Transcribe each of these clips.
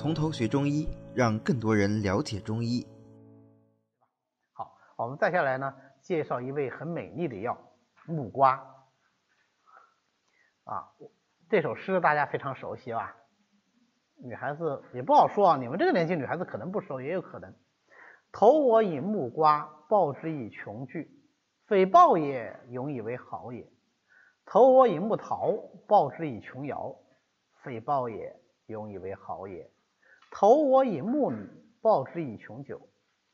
从头学中医，让更多人了解中医。好，我们再下来呢，介绍一味很美丽的药——木瓜。啊，这首诗大家非常熟悉吧？女孩子也不好说啊，你们这个年纪女孩子可能不熟，也有可能。投我以木瓜，报之以琼琚，非报也，永以为好也。投我以木桃，报之以琼瑶，非报也，永以为好也。投我以木米，报之以琼酒，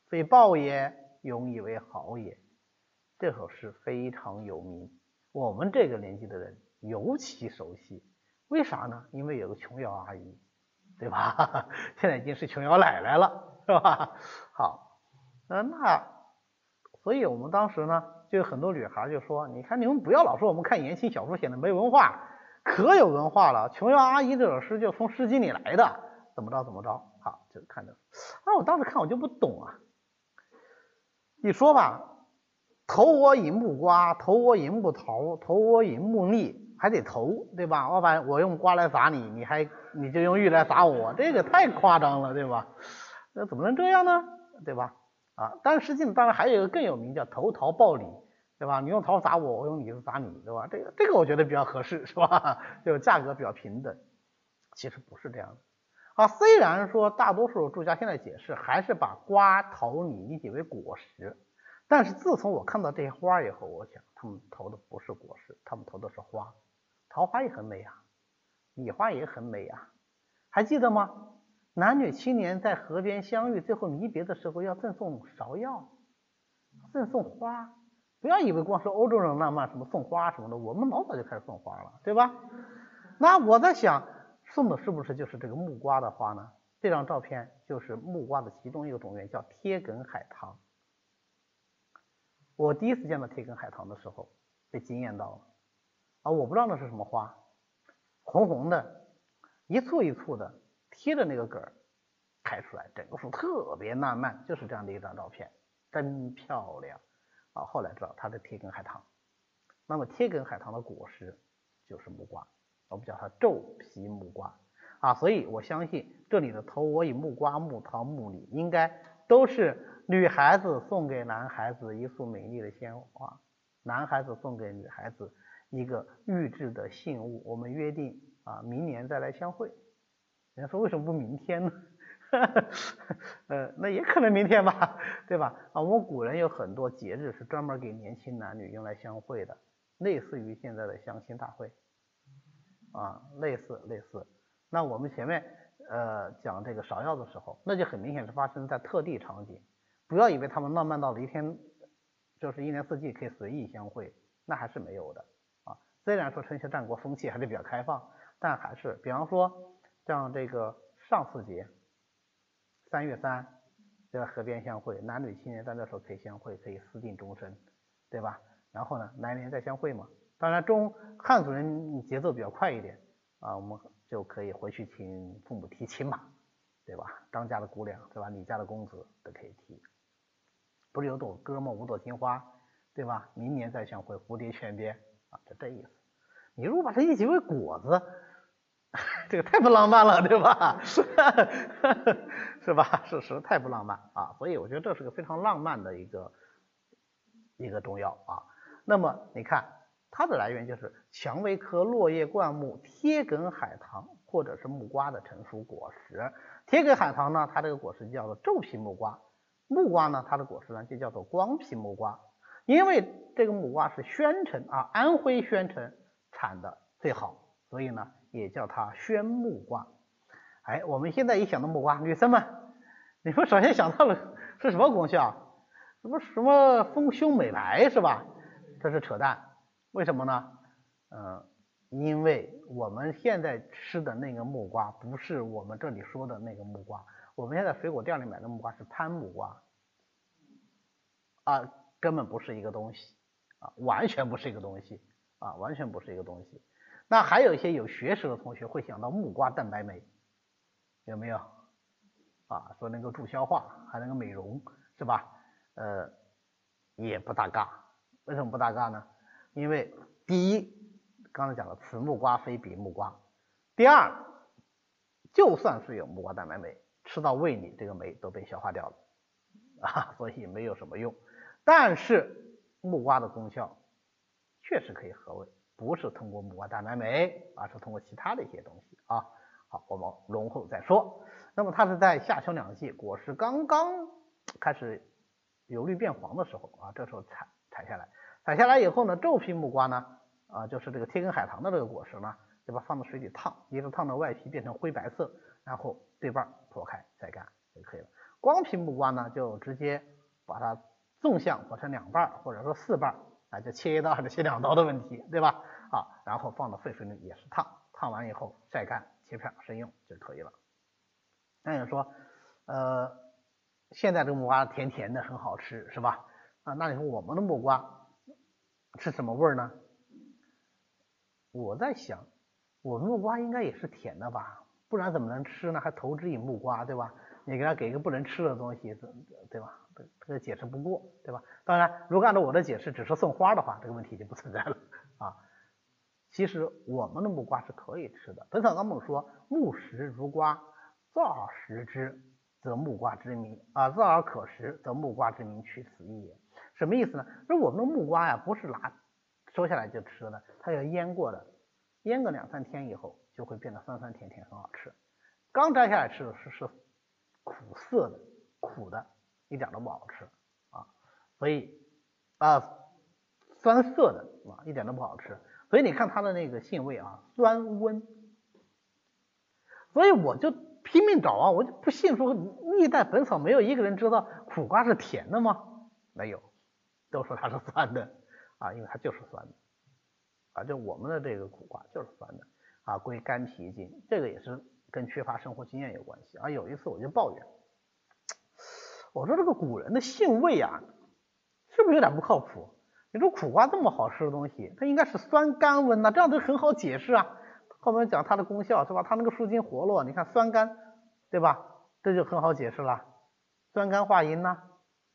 非报也，永以为好也。这首诗非常有名，我们这个年纪的人尤其熟悉。为啥呢？因为有个琼瑶阿姨，对吧？现在已经是琼瑶奶奶了，是吧？好，呃，那所以我们当时呢，就有很多女孩就说：“你看，你们不要老说我们看言情小说显得没文化，可有文化了。琼瑶阿姨这首诗就从《诗经》里来的。”怎么着怎么着，好就看着，啊，我当时看我就不懂啊。你说吧，投我以木瓜，投我以木桃，投我以木栗，还得投，对吧？我把我用瓜来砸你，你还你就用玉来砸我，这个太夸张了，对吧？那怎么能这样呢？对吧？啊，但是实际上当然还有一个更有名叫投桃报李，对吧？你用桃砸我，我用李子砸你，对吧？这个这个我觉得比较合适，是吧？就价格比较平等。其实不是这样的。啊，虽然说大多数作家现在解释还是把瓜、桃、李理解为果实，但是自从我看到这些花以后，我想他们投的不是果实，他们投的是花。桃花也很美啊，李花也很美啊，还记得吗？男女青年在河边相遇，最后离别的时候要赠送芍药，赠送花。不要以为光是欧洲人浪漫，什么送花什么的，我们老早就开始送花了，对吧？那我在想。送的是不是就是这个木瓜的花呢？这张照片就是木瓜的其中一个种源，叫贴梗海棠。我第一次见到贴梗海棠的时候，被惊艳到了啊！我不知道那是什么花，红红的，一簇一簇的，贴着那个梗儿开出来，整个树特别浪漫，就是这样的一张照片，真漂亮啊！后来知道它是贴梗海棠，那么贴梗海棠的果实就是木瓜。我们叫它皱皮木瓜啊，所以我相信这里的头我以木瓜、木桃、木李，应该都是女孩子送给男孩子一束美丽的鲜花，男孩子送给女孩子一个预制的信物。我们约定啊，明年再来相会。人家说为什么不明天呢？呃，那也可能明天吧，对吧？啊，我们古人有很多节日是专门给年轻男女用来相会的，类似于现在的相亲大会。啊，类似类似，那我们前面呃讲这个芍药的时候，那就很明显是发生在特地场景。不要以为他们浪漫到了一天，就是一年四季可以随意相会，那还是没有的啊。虽然说春秋战国风气还是比较开放，但还是，比方说像这个上巳节，三月三在河边相会，男女青年在那时候可以相会，可以私定终身，对吧？然后呢，来年再相会嘛。当然，中汉族人节奏比较快一点啊，我们就可以回去请父母提亲嘛，对吧？张家的姑娘，对吧？你家的公子都可以提。不是有朵歌吗？五朵金花，对吧？明年再相会，蝴蝶泉边啊，就这意思。你如果把它译解为果子，这个太不浪漫了，对吧？是吧？事实太不浪漫啊，所以我觉得这是个非常浪漫的一个一个中药啊。那么你看。它的来源就是蔷薇科落叶灌木贴梗海棠或者是木瓜的成熟果实。贴梗海棠呢，它这个果实叫做皱皮木瓜；木瓜呢，它的果实呢就叫做光皮木瓜。因为这个木瓜是宣城啊，安徽宣城产的最好，所以呢也叫它宣木瓜。哎，我们现在一想到木瓜，女生们，你们首先想到了是什么功效？什么什么丰胸美白是吧？这是扯淡。为什么呢？嗯，因为我们现在吃的那个木瓜不是我们这里说的那个木瓜，我们现在水果店里买的木瓜是潘木瓜，啊，根本不是一个东西，啊，完全不是一个东西，啊，完全不是一个东西。那还有一些有学识的同学会想到木瓜蛋白酶，有没有？啊，说能够助消化，还能够美容，是吧？呃，也不搭嘎。为什么不搭嘎呢？因为第一，刚才讲了，此木瓜非彼木瓜。第二，就算是有木瓜蛋白酶，吃到胃里这个酶都被消化掉了啊，所以没有什么用。但是木瓜的功效确实可以和胃，不是通过木瓜蛋白酶，而是通过其他的一些东西啊。好，我们容后再说。那么它是在夏秋两季，果实刚刚开始由绿变黄的时候啊，这时候采采下来。采下来以后呢，皱皮木瓜呢，啊，就是这个贴根海棠的这个果实呢，对吧放到水里烫，一直烫到外皮变成灰白色，然后对半剖开晒干就可以了。光皮木瓜呢，就直接把它纵向剖成两半或者说四半啊，就切一刀还是切两刀的问题，对吧？啊，然后放到沸水里也是烫，烫完以后晒干切片生用就可以了。那你说，呃，现在这个木瓜甜甜的很好吃是吧？啊，那你说我们的木瓜？是什么味儿呢？我在想，我木瓜应该也是甜的吧，不然怎么能吃呢？还投之以木瓜，对吧？你给他给一个不能吃的东西，对吧？这个解释不过，对吧？当然，如果按照我的解释，只是送花的话，这个问题就不存在了啊。其实我们的木瓜是可以吃的，《本草纲目》说：“木食如瓜，燥而食之，则木瓜之名啊；燥而可食，则木瓜之名取此意也。”什么意思呢？说我们的木瓜呀，不是拿收下来就吃的，它要腌过的，腌个两三天以后，就会变得酸酸甜甜，很好吃。刚摘下来吃的是是苦涩的，苦的，一点都不好吃啊。所以啊，酸涩的啊，一点都不好吃。所以你看它的那个性味啊，酸温。所以我就拼命找啊，我就不信说历代本草没有一个人知道苦瓜是甜的吗？没有。都说它是酸的啊，因为它就是酸的啊，就我们的这个苦瓜就是酸的啊，归肝脾经，这个也是跟缺乏生活经验有关系啊。有一次我就抱怨，我说这个古人的性味啊，是不是有点不靠谱？你说苦瓜这么好吃的东西，它应该是酸甘温呐，这样都很好解释啊。后面讲它的功效是吧？它那个舒筋活络，你看酸甘对吧？这就很好解释了，酸甘化阴呐。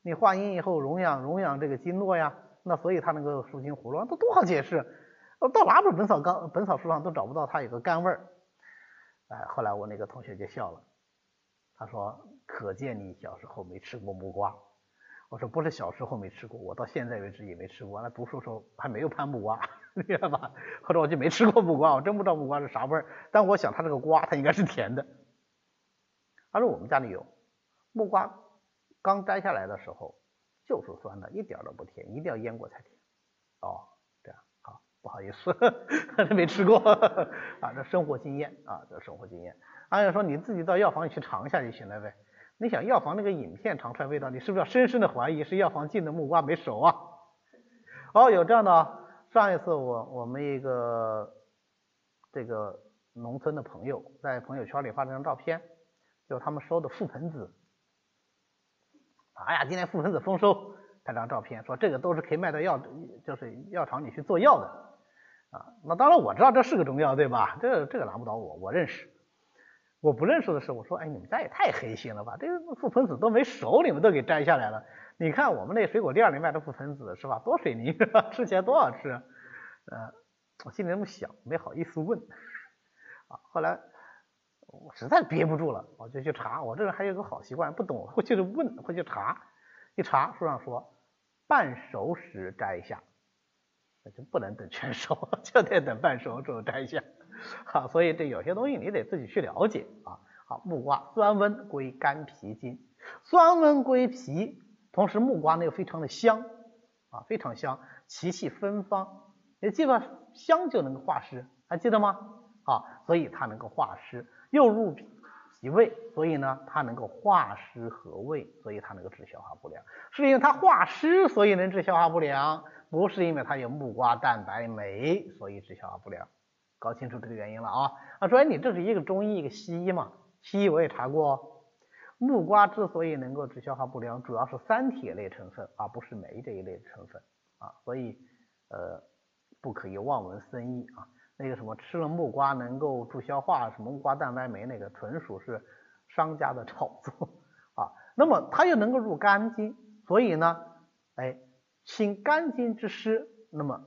你化阴以后荣养荣养这个经络呀，那所以它能够舒筋活络，这多好解释！到哪本本草纲本草书上都找不到它有个甘味儿。哎，后来我那个同学就笑了，他说：“可见你小时候没吃过木瓜。”我说：“不是小时候没吃过，我到现在为止也没吃过。那读书时候还没有攀木瓜，明白吧？或者我就没吃过木瓜，我真不知道木瓜是啥味儿。但我想它这个瓜，它应该是甜的。他说我们家里有木瓜。”刚摘下来的时候就是酸的，一点都不甜，一定要腌过才甜。哦，这样好，不好意思，没吃过啊，这生活经验啊，这生活经验。按理说你自己到药房里去尝一下就行了呗。你想药房那个影片尝出来味道，你是不是要深深的怀疑是药房进的木瓜没熟啊？哦，有这样的。上一次我我们一个这个农村的朋友在朋友圈里发了张照片，就他们收的覆盆子。哎呀，今天覆盆子丰收，拍张照片说这个都是可以卖到药，就是药厂里去做药的啊。那当然我知道这是个中药，对吧？这这个难不倒我，我认识。我不认识的是，我说哎，你们家也太黑心了吧？这个覆盆子都没熟，你们都给摘下来了。你看我们那水果店里卖的覆盆子是吧？多水泥是吧？吃起来多好吃。呃，我心里那么想，没好意思问 啊。后来。我实在憋不住了，我就去查。我这人还有个好习惯，不懂会去问，会去查。一查书上说，半熟时摘下，那就不能等全熟，就得等半熟之后摘下。好，所以这有些东西你得自己去了解啊。好，木瓜酸温归肝脾经，酸温归脾，同时木瓜呢又非常的香啊，非常香，其气芬芳。你记得香就能够化湿，还记得吗？啊，所以它能够化湿。又入脾胃，所以呢，它能够化湿和胃，所以它能够治消化不良。是因为它化湿，所以能治消化不良，不是因为它有木瓜蛋白酶，所以治消化不良。搞清楚这个原因了啊！啊，说，你这是一个中医，一个西医嘛？西医我也查过，木瓜之所以能够治消化不良，主要是三铁类成分，而不是酶这一类成分啊，所以呃，不可以望文生义啊。那个什么吃了木瓜能够助消化，什么木瓜蛋白酶那个纯属是商家的炒作啊。那么它又能够入肝经，所以呢，哎，清肝经之湿，那么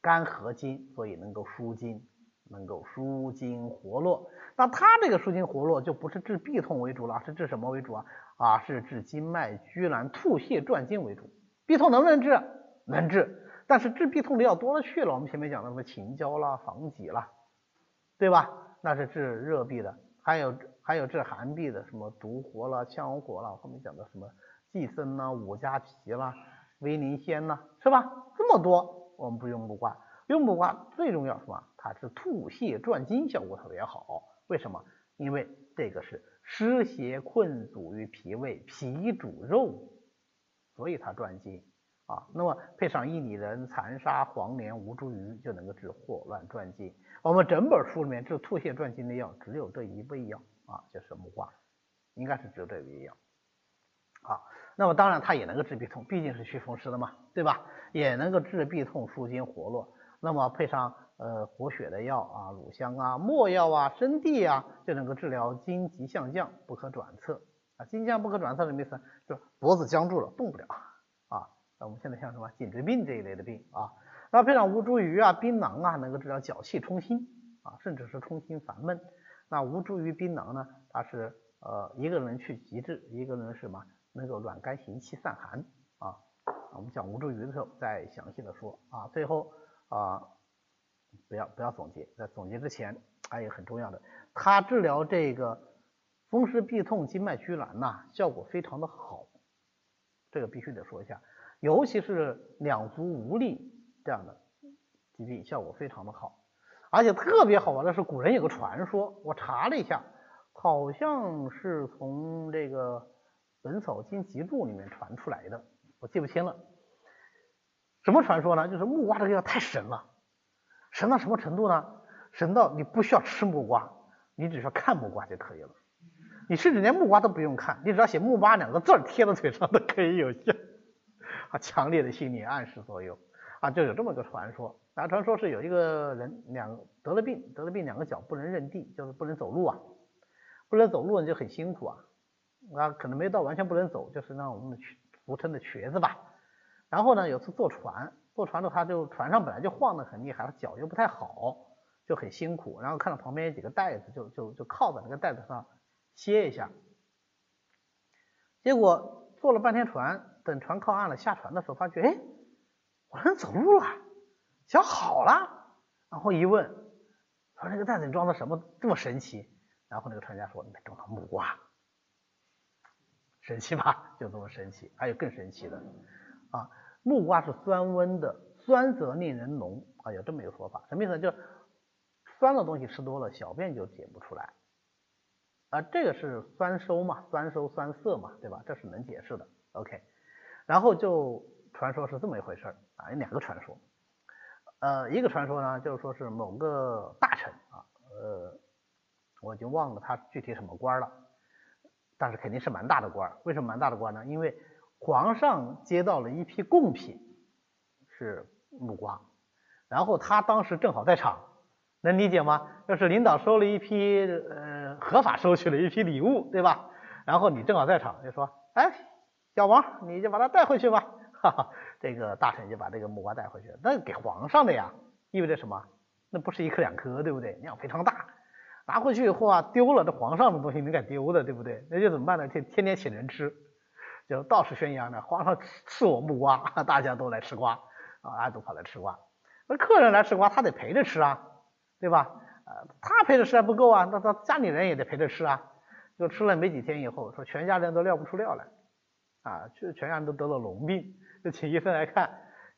肝合经，所以能够舒筋，能够舒筋活络。那它这个舒筋活络就不是治痹痛为主了，是治什么为主啊？啊，是治经脉拘挛、吐泻转经为主。痹痛能不能治？能治，但是治痹痛的药多了去了。我们前面讲的什么秦椒啦、防己啦，对吧？那是治热痹的，还有还有治寒痹的，什么独活啦、羌活啦，后面讲的什么寄生啦、五加皮啦、威宁仙啦，是吧？这么多，我们不用木瓜，用木瓜最重要什么？它是吐泻转筋效果特别好。为什么？因为这个是湿邪困阻于脾胃，脾主肉，所以它转筋啊。那么配上薏拟仁、残沙、黄连、吴茱萸，就能够治霍乱转经。我们整本书里面治吐泻转经的药只有这一味药啊，就是木瓜，应该是只有这一味药啊。那么当然它也能够治痹痛，毕竟是祛风湿的嘛，对吧？也能够治痹痛、舒筋活络。那么配上呃活血的药啊，乳香啊、没药啊、生地啊，就能够治疗筋急项降、不可转侧啊。筋降不可转侧什么意思？就脖子僵住了，动不了。那我们现在像什么颈椎病这一类的病啊，那配上吴茱萸啊、槟榔啊，能够治疗脚气冲心啊，甚至是冲心烦闷。那吴茱萸、槟榔呢，它是呃一个人去极致，一个人什么能够软肝行气散寒啊。我们讲吴茱萸的时候再详细的说啊。最后啊。不要不要总结，在总结之前还有很重要的，它治疗这个风湿痹痛、经脉拘挛呐，效果非常的好，这个必须得说一下，尤其是两足无力这样的疾病，效果非常的好，而且特别好玩的是，古人有个传说，我查了一下，好像是从这个《本草经集注》里面传出来的，我记不清了，什么传说呢？就是木瓜这个药太神了。神到什么程度呢？神到你不需要吃木瓜，你只需要看木瓜就可以了。你甚至连木瓜都不用看，你只要写“木瓜”两个字贴在嘴上都可以有效。啊，强烈的心理暗示作用啊，就有这么个传说。啊，传说是有一个人两得了病，得了病两个脚不能认地，就是不能走路啊，不能走路你就很辛苦啊。啊，可能没到完全不能走，就是那我们俗称的瘸子吧。然后呢，有次坐船。坐船的话，就船上本来就晃得很厉害，脚又不太好，就很辛苦。然后看到旁边有几个袋子，就就就靠在那个袋子上歇一下。结果坐了半天船，等船靠岸了，下船的时候发觉，哎，我能走路了，脚好了。然后一问，说这个袋子里装的什么这么神奇？然后那个船家说，里面装的木瓜，神奇吧？就这么神奇。还有更神奇的啊。木瓜是酸温的，酸则令人浓啊，有这么一个说法，什么意思呢？就酸的东西吃多了，小便就解不出来啊，这个是酸收嘛，酸收酸涩嘛，对吧？这是能解释的。OK，然后就传说是这么一回事啊，有两个传说，呃，一个传说呢，就是说是某个大臣啊，呃，我已经忘了他具体什么官了，但是肯定是蛮大的官。为什么蛮大的官呢？因为皇上接到了一批贡品，是木瓜，然后他当时正好在场，能理解吗？就是领导收了一批，呃，合法收取了一批礼物，对吧？然后你正好在场，就说，哎，小王，你就把它带回去吧。哈哈，这个大臣就把这个木瓜带回去，那给皇上的呀，意味着什么？那不是一颗两颗，对不对？量非常大，拿回去以后啊，丢了，这皇上的东西你敢丢的，对不对？那就怎么办呢？天天天请人吃。就到处宣扬呢，皇上赐我木瓜，大家都来吃瓜啊，都跑来吃瓜。那客人来吃瓜，他得陪着吃啊，对吧？呃，他陪着吃还不够啊，那他家里人也得陪着吃啊。就吃了没几天以后，说全家人都尿不出料来啊，就全家人都得了龙病，就请医生来看。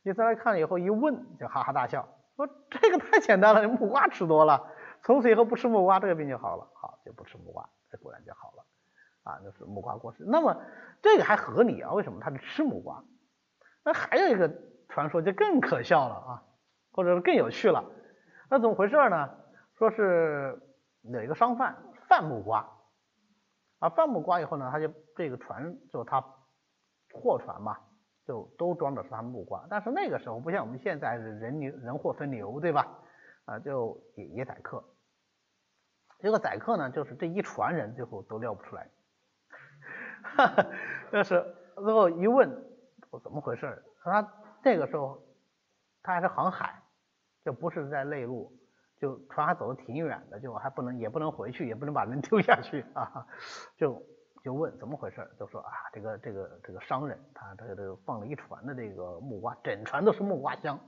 医生来看了以后一问，就哈哈大笑，说这个太简单了，木瓜吃多了，从此以后不吃木瓜，这个病就好了。好，就不吃木瓜，这果然就好了。啊，就是木瓜过世。那么这个还合理啊？为什么他是吃木瓜？那还有一个传说就更可笑了啊，或者是更有趣了。那怎么回事呢？说是有一个商贩贩木瓜，啊，贩木瓜以后呢，他就这个船就他货船嘛，就都装的是他们木瓜。但是那个时候不像我们现在人流人货分流，对吧？啊，就也也宰客。结果宰客呢，就是这一船人最后都料不出来。哈哈，就是最后一问，我怎么回事儿？他那个时候他还是航海，就不是在内陆，就船还走得挺远的，就还不能也不能回去，也不能把人丢下去啊，就就问怎么回事，就说啊这个这个这个商人他这个这个放了一船的这个木瓜，整船都是木瓜香，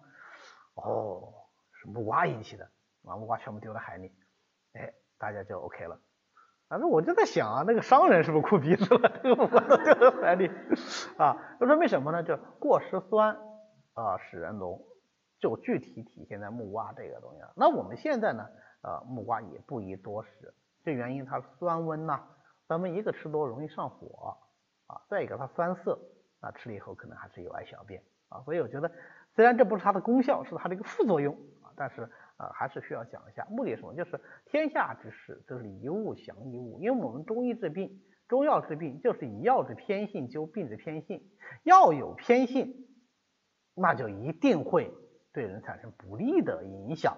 哦是木瓜引起的，把木瓜全部丢在海里，哎大家就 OK 了。反正我就在想啊，那个商人是不是哭鼻子了？这个木瓜丢在海里啊，就说明什么呢？就过失酸啊使人聋。就具体体现在木瓜这个东西上。那我们现在呢，呃，木瓜也不宜多食，这原因它酸温呐，咱们一个吃多容易上火啊，再一个它酸涩，啊，吃了以后可能还是有碍小便啊，所以我觉得虽然这不是它的功效，是它的一个副作用啊，但是啊还是需要讲一下，目的是什么？就是天下之事，就是一物降一物，因为我们中医治病，中药治病就是以药之偏性灸病之偏性，药有偏性，那就一定会。对人产生不利的影响，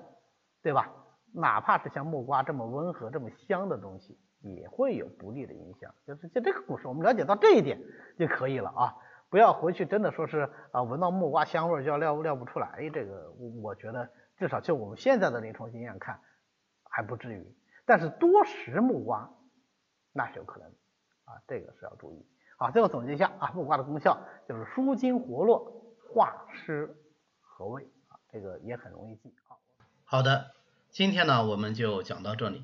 对吧？哪怕是像木瓜这么温和、这么香的东西，也会有不利的影响。就是就这个故事，我们了解到这一点就可以了啊！不要回去真的说是啊，闻到木瓜香味就要尿尿不出来。这个我我觉得至少就我们现在的临床经验看还不至于，但是多食木瓜那是有可能啊，这个是要注意。好，最后总结一下啊，木瓜的功效就是舒筋活络、化湿和胃啊。这个也很容易记。好，好的，今天呢我们就讲到这里。